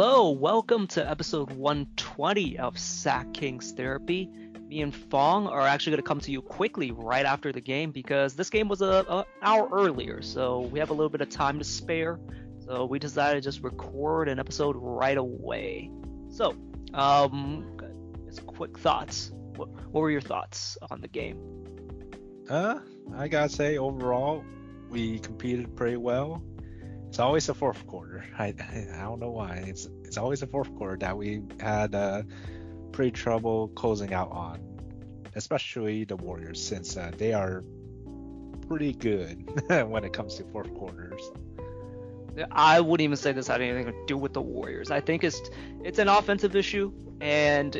Hello, welcome to episode 120 of Sack Kings Therapy. Me and Fong are actually going to come to you quickly right after the game because this game was a, a hour earlier, so we have a little bit of time to spare. So we decided to just record an episode right away. So, um, just quick thoughts. What, what were your thoughts on the game? Uh, I gotta say, overall, we competed pretty well. It's always the fourth quarter. I I don't know why. It's it's always the fourth quarter that we had uh, pretty trouble closing out on, especially the Warriors, since uh, they are pretty good when it comes to fourth quarters. I wouldn't even say this had anything to do with the Warriors. I think it's it's an offensive issue, and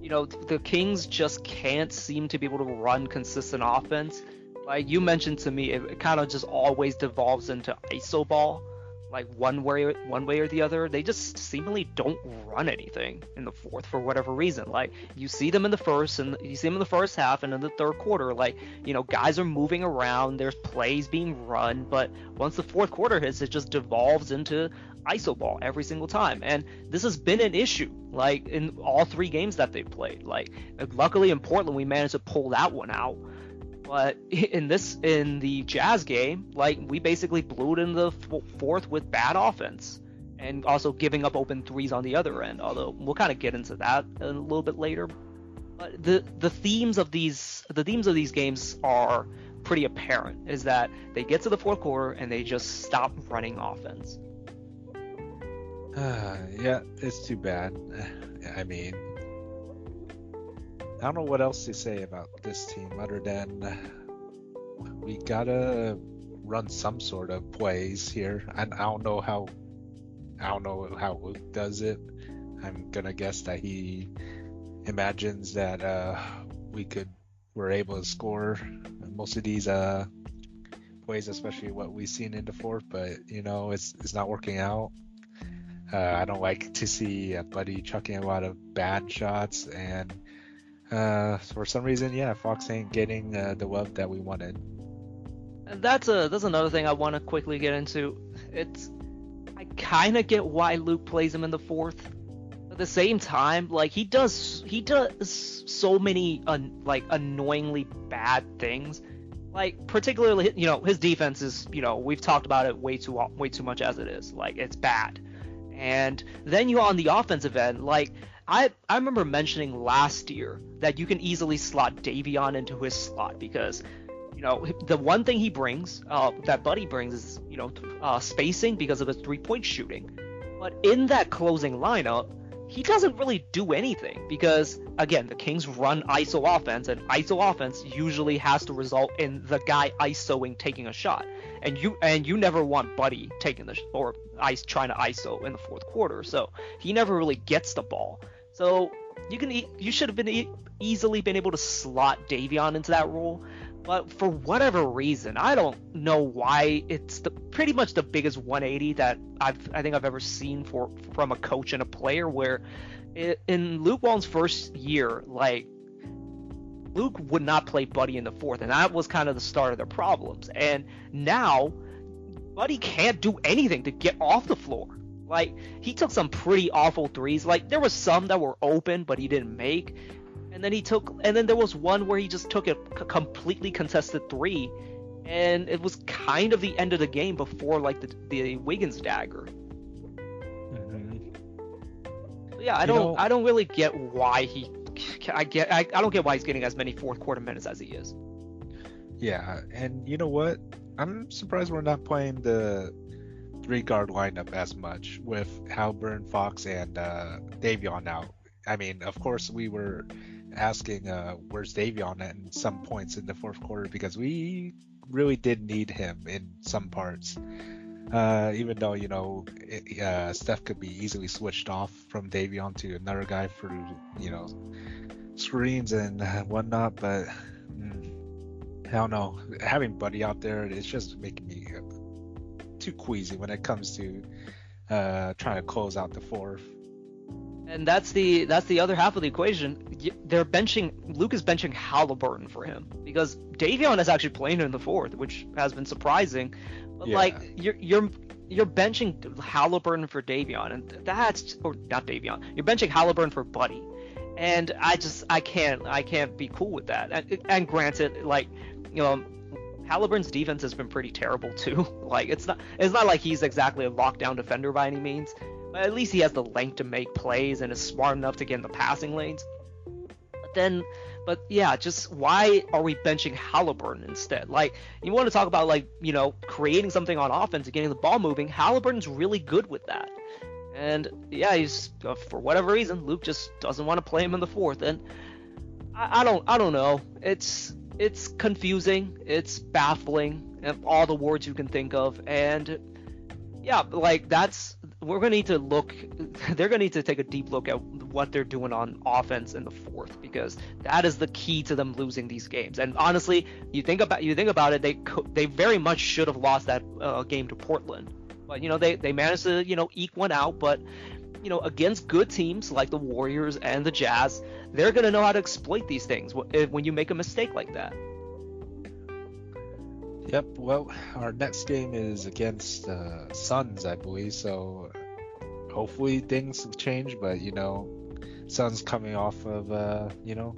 you know the Kings just can't seem to be able to run consistent offense. Like you mentioned to me, it, it kind of just always devolves into iso ball, like one way one way or the other. They just seemingly don't run anything in the fourth for whatever reason. Like you see them in the first and you see them in the first half and in the third quarter. Like you know guys are moving around, there's plays being run, but once the fourth quarter hits, it just devolves into iso ball every single time. And this has been an issue like in all three games that they played. Like luckily in Portland we managed to pull that one out. But in this, in the Jazz game, like we basically blew it in the fourth with bad offense, and also giving up open threes on the other end. Although we'll kind of get into that a little bit later. But the the themes of these the themes of these games are pretty apparent. Is that they get to the fourth quarter and they just stop running offense. Yeah, it's too bad. I mean, I don't know what else to say about this team other than we gotta run some sort of plays here. And I don't know how I don't know how Luke does it. I'm gonna guess that he imagines that uh, we could we're able to score most of these uh, plays, especially what we've seen in the fourth. But you know, it's it's not working out. Uh, I don't like to see a Buddy chucking a lot of bad shots, and uh, for some reason, yeah, Fox ain't getting uh, the web that we wanted. That's a that's another thing I want to quickly get into. It's I kind of get why Luke plays him in the fourth. At the same time, like he does he does so many un, like annoyingly bad things. Like particularly, you know, his defense is, you know, we've talked about it way too way too much as it is. Like it's bad. And then you on the offensive end, like I I remember mentioning last year that you can easily slot Davion into his slot because you know the one thing he brings uh, that Buddy brings is you know uh, spacing because of his three point shooting. But in that closing lineup, he doesn't really do anything because again the Kings run ISO offense and ISO offense usually has to result in the guy ISOing taking a shot. And you and you never want Buddy taking the or ice trying to ISO in the fourth quarter. So he never really gets the ball so you can you should have been e- easily been able to slot Davion into that role but for whatever reason, I don't know why it's the pretty much the biggest 180 that I've I think I've ever seen for from a coach and a player. Where it, in Luke Walton's first year, like Luke would not play Buddy in the fourth, and that was kind of the start of their problems. And now Buddy can't do anything to get off the floor. Like he took some pretty awful threes. Like there was some that were open, but he didn't make. And then he took and then there was one where he just took a completely contested three. And it was kind of the end of the game before like the, the Wiggins dagger. Mm-hmm. yeah I don't know, I don't really get why he I get I, I don't get why he's getting as many fourth quarter minutes as he is. Yeah and you know what? I'm surprised we're not playing the three guard lineup as much with Haliburton, Fox, and uh, Davion out. I mean, of course, we were asking uh, where's Davion at in some points in the fourth quarter because we really did need him in some parts. Uh, even though you know it, uh, Steph could be easily switched off from Davion to another guy for you know screens and whatnot, but mm, I don't know. Having Buddy out there, it's just making me too queasy when it comes to uh, trying to close out the fourth. And that's the that's the other half of the equation. They're benching Luke is benching Haliburton for him because Davion is actually playing in the fourth, which has been surprising. But yeah. like you're you're you're benching Haliburton for Davion, and that's or not Davion. You're benching Haliburton for Buddy, and I just I can't I can't be cool with that. And, and granted, like you know, Haliburton's defense has been pretty terrible too. like it's not it's not like he's exactly a lockdown defender by any means, but at least he has the length to make plays and is smart enough to get in the passing lanes. But then but yeah, just why are we benching Haliburton instead? Like, you want to talk about like, you know, creating something on offense and getting the ball moving. Haliburton's really good with that. And yeah, he's uh, for whatever reason, Luke just doesn't want to play him in the fourth. And I, I don't, I don't know. It's it's confusing. It's baffling. All the words you can think of. And yeah, like that's we're gonna need to look. They're gonna need to take a deep look at what they're doing on offense in the fourth because that is the key to them losing these games. And honestly, you think about you think about it, they they very much should have lost that uh, game to Portland, but you know they they managed to you know eke one out. But you know against good teams like the Warriors and the Jazz, they're gonna know how to exploit these things when you make a mistake like that. Yep. Well, our next game is against uh, Suns, I believe. So hopefully things change. But you know, Suns coming off of uh, you know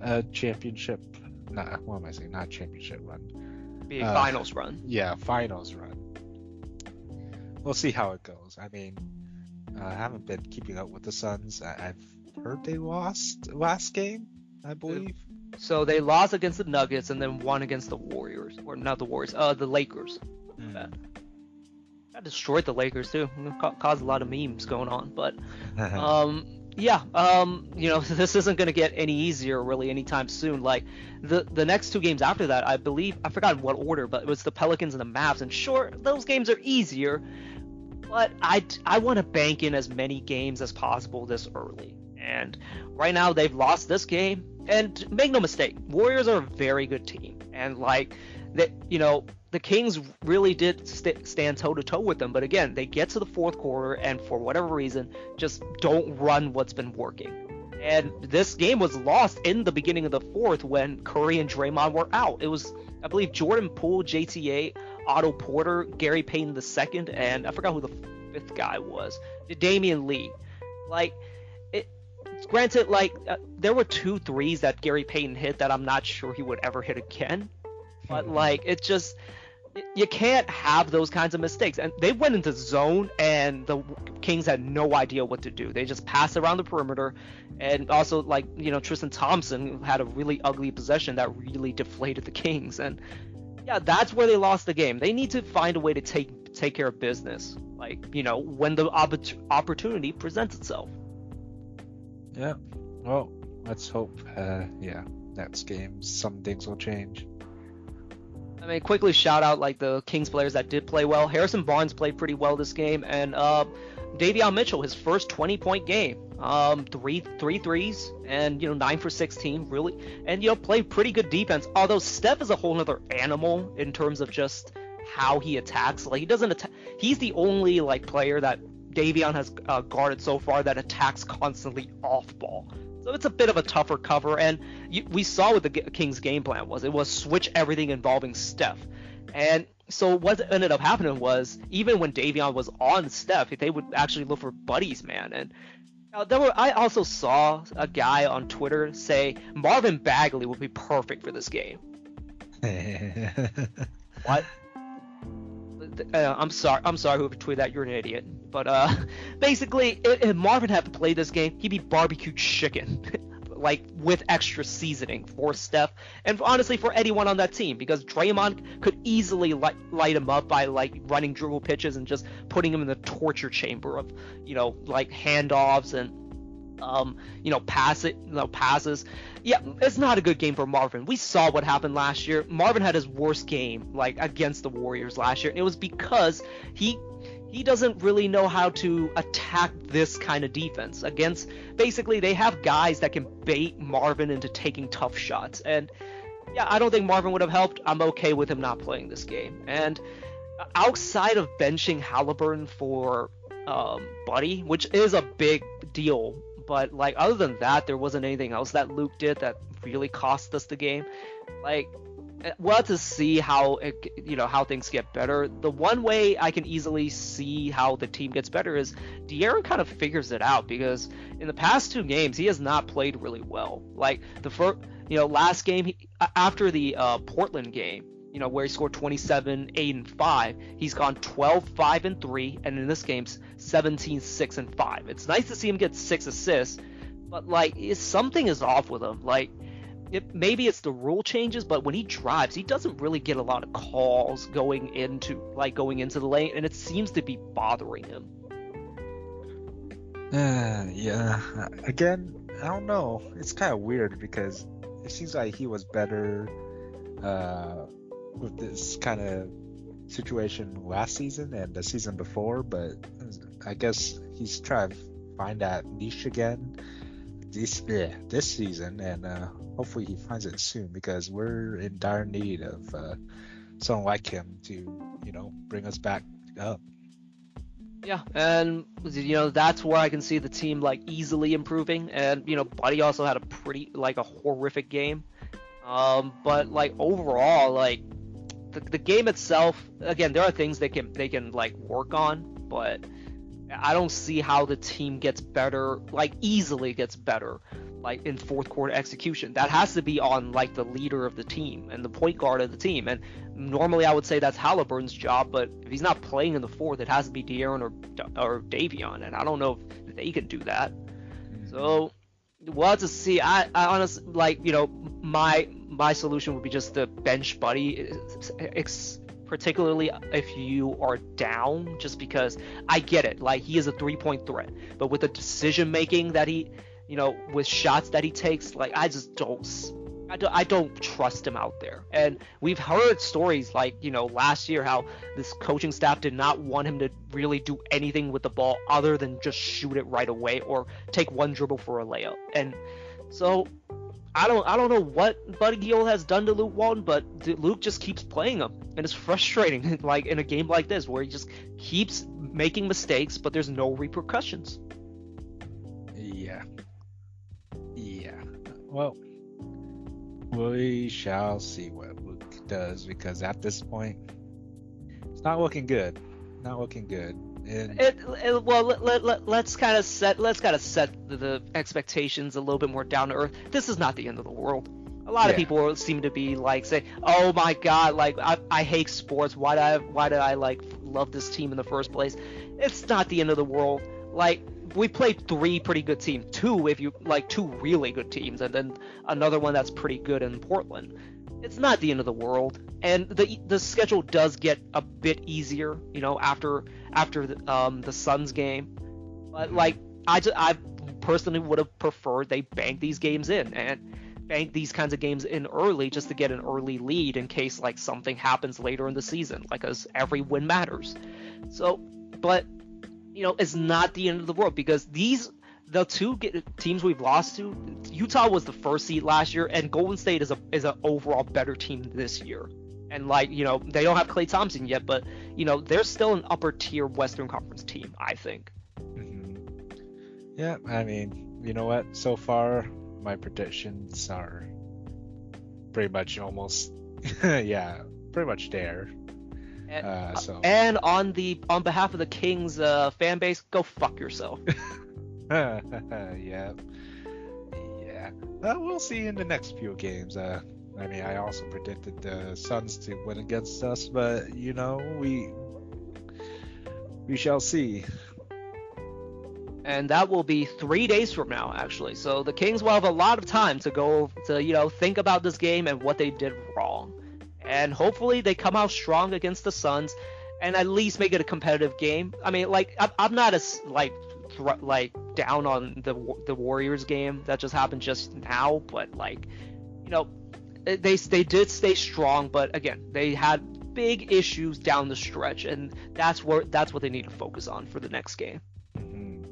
a championship. Not what am I saying? Not championship run. Be a uh, finals run. Yeah, finals run. We'll see how it goes. I mean, I haven't been keeping up with the Suns. I- have heard they lost last game, I believe. So they lost against the Nuggets and then won against the Warriors, or not the Warriors, uh, the Lakers. Mm. I destroyed the Lakers too. caused a lot of memes going on, but um, yeah, um, you know, this isn't going to get any easier really anytime soon. Like the the next two games after that, I believe I forgot what order, but it was the Pelicans and the Mavs. And sure, those games are easier, but I I want to bank in as many games as possible this early. And right now they've lost this game. And make no mistake, Warriors are a very good team. And like that, you know, the Kings really did st- stand toe to toe with them. But again, they get to the fourth quarter and for whatever reason, just don't run what's been working. And this game was lost in the beginning of the fourth when Curry and Draymond were out. It was, I believe, Jordan Poole, JTA, Otto Porter, Gary Payton the second, and I forgot who the fifth guy was. Damion Lee. Like it. Granted, like uh, there were two threes that Gary Payton hit that I'm not sure he would ever hit again. But like it just you can't have those kinds of mistakes. And they went into zone, and the Kings had no idea what to do. They just passed around the perimeter, and also like you know Tristan Thompson had a really ugly possession that really deflated the Kings. And yeah, that's where they lost the game. They need to find a way to take take care of business, like you know when the opportunity presents itself. Yeah. Well, let's hope. Uh, yeah, next game some things will change. I mean, quickly shout out like the Kings players that did play well. Harrison Barnes played pretty well this game, and uh, Davion Mitchell, his first 20 point game, um, three three threes, and you know nine for 16, really, and you know played pretty good defense. Although Steph is a whole other animal in terms of just how he attacks. Like he doesn't attack. He's the only like player that Davion has uh, guarded so far that attacks constantly off ball. So it's a bit of a tougher cover, and you, we saw what the Kings' game plan was. It was switch everything involving Steph. And so what ended up happening was even when Davion was on Steph, they would actually look for buddies, man. And uh, there were, I also saw a guy on Twitter say Marvin Bagley would be perfect for this game. what? Uh, I'm sorry. I'm sorry whoever tweeted that. You're an idiot. But uh, basically, if Marvin had to play this game, he'd be barbecue chicken, like with extra seasoning for Steph, and honestly for anyone on that team, because Draymond could easily light, light him up by like running dribble pitches and just putting him in the torture chamber of, you know, like handoffs and um, you know, pass it, you know, passes. Yeah, it's not a good game for Marvin. We saw what happened last year. Marvin had his worst game, like against the Warriors last year, and it was because he he doesn't really know how to attack this kind of defense against. Basically, they have guys that can bait Marvin into taking tough shots, and yeah, I don't think Marvin would have helped. I'm okay with him not playing this game, and outside of benching Haliburton for um, Buddy, which is a big deal but like other than that, there wasn't anything else that Luke did that really cost us the game. Like Uh, We'll have to see how it, you know how things get better. The one way I can easily see how the team gets better is De'Aaron kind of figures it out because in the past two games he has not played really well. Like the first, you know, last game he, after the uh, Portland game, you know, where he scored 27, 8, and 5, he's gone 12, 5, and 3, and in this game's 17, 6, and 5. It's nice to see him get six assists, but like something is off with him. Like it, maybe it's the rule changes, but when he drives, he doesn't really get a lot of calls going into like going into the lane, and it seems to be bothering him. Uh, yeah. Again, I don't know. It's kind of weird because it seems like he was better uh, with this kind of situation last season and the season before, but I guess he's trying to find that niche again this yeah, this season, and uh, hopefully he finds it soon because we're in dire need of uh, someone like him to you know bring us back up. Yeah, and you know that's where I can see the team like easily improving. And you know, Buddy also had a pretty like a horrific game. Um, but like overall, like the, the game itself, again, there are things they can they can like work on, but I don't see how the team gets better, like easily gets better, like in fourth quarter execution. That has to be on like the leader of the team and the point guard of the team. And normally I would say that's Haliburton's job, but if he's not playing in the fourth, it has to be De'Aaron or or Davion, and I don't know if they can do that. Mm-hmm. So we'll have to see. I, I honestly like you know my my solution would be just the bench Buddy. Ex- particularly if you are down, just because I get it. Like he is a three point threat, but with the decision making that he, you know, with shots that he takes, like I just don't, I don't, I don't trust him out there. And we've heard stories like you know last year how this coaching staff did not want him to really do anything with the ball other than just shoot it right away or take one dribble for a layup. And so I don't I don't know what Buddy Hield has done to Luke Walton, but Luke just keeps playing him, and it's frustrating. like in a game like this, where he just keeps making mistakes, but there's no repercussions. Yeah. Yeah. Well, we shall see what Luke does because at this point, it's not looking good. Not looking good. And It, it well let, let, let, let's kind of set let's kind of set the, the expectations a little bit more down to earth. This is not the end of the world. A lot of people seem to be like say, "Oh my God, like I, I hate sports. Why did I why did I like love this team in the first place?" It's not the end of the world. Like we played three pretty good teams, two if you like two really good teams, and then another one that's pretty good in Portland. It's not the end of the world, and the the schedule does get a bit easier, you know, after after the, um, the Suns game. But like I just I personally would have preferred they bank these games in and bank these kinds of games in early just to get an early lead in case like something happens later in the season, like as every win matters. So, but you know, it's not the end of the world because these the two teams we've lost to, Utah was the first seed last year, and Golden State is a is an overall better team this year. And like you know, they don't have Klay Thompson yet, but you know, they're still an upper tier Western Conference team, I think. Mhm. Yeah, I mean, you know what? So far, my predictions are pretty much almost, yeah, pretty much there. And, Uh, so and on the on behalf of the Kings uh, fan base, go fuck yourself. yeah, yeah. We'll see in the next few games. Uh, I mean, I also predicted the Suns to win against us, but you know, we we shall see. and that will be three days from now, actually. So the Kings will have a lot of time to go to you know think about this game and what they did wrong, and hopefully they come out strong against the Suns, and at least make it a competitive game. I mean, like I'm, not as like like down on the the Warriors game that just happened just now, but like you know they they did stay strong, but again they had big issues down the stretch, and that's where that's what they need to focus on for the next game. Mhm.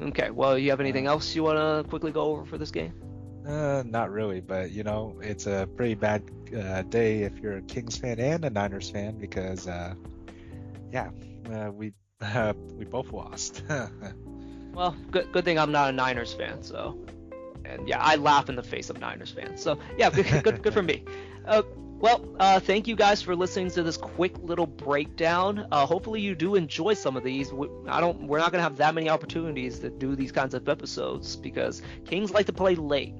Okay, well, you have anything else you want to quickly go over for this game? Uh, not really, but you know, it's a pretty bad uh, day if you're a Kings fan and a Niners fan because, uh, yeah, uh, we we both lost. Well, good good thing I'm not a Niners fan, so and yeah, I laugh in the face of Niners fans. So yeah, good good, good for me. Uh, well, uh, thank you guys for listening to this quick little breakdown. Uh, hopefully, you do enjoy some of these. We, I don't. We're not gonna have that many opportunities to do these kinds of episodes because Kings like to play late.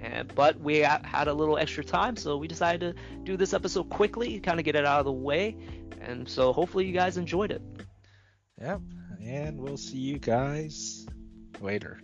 And, but we had a little extra time, so we decided to do this episode quickly, kind of get it out of the way. And so hopefully you guys enjoyed it. Yep. And we'll see you guys later.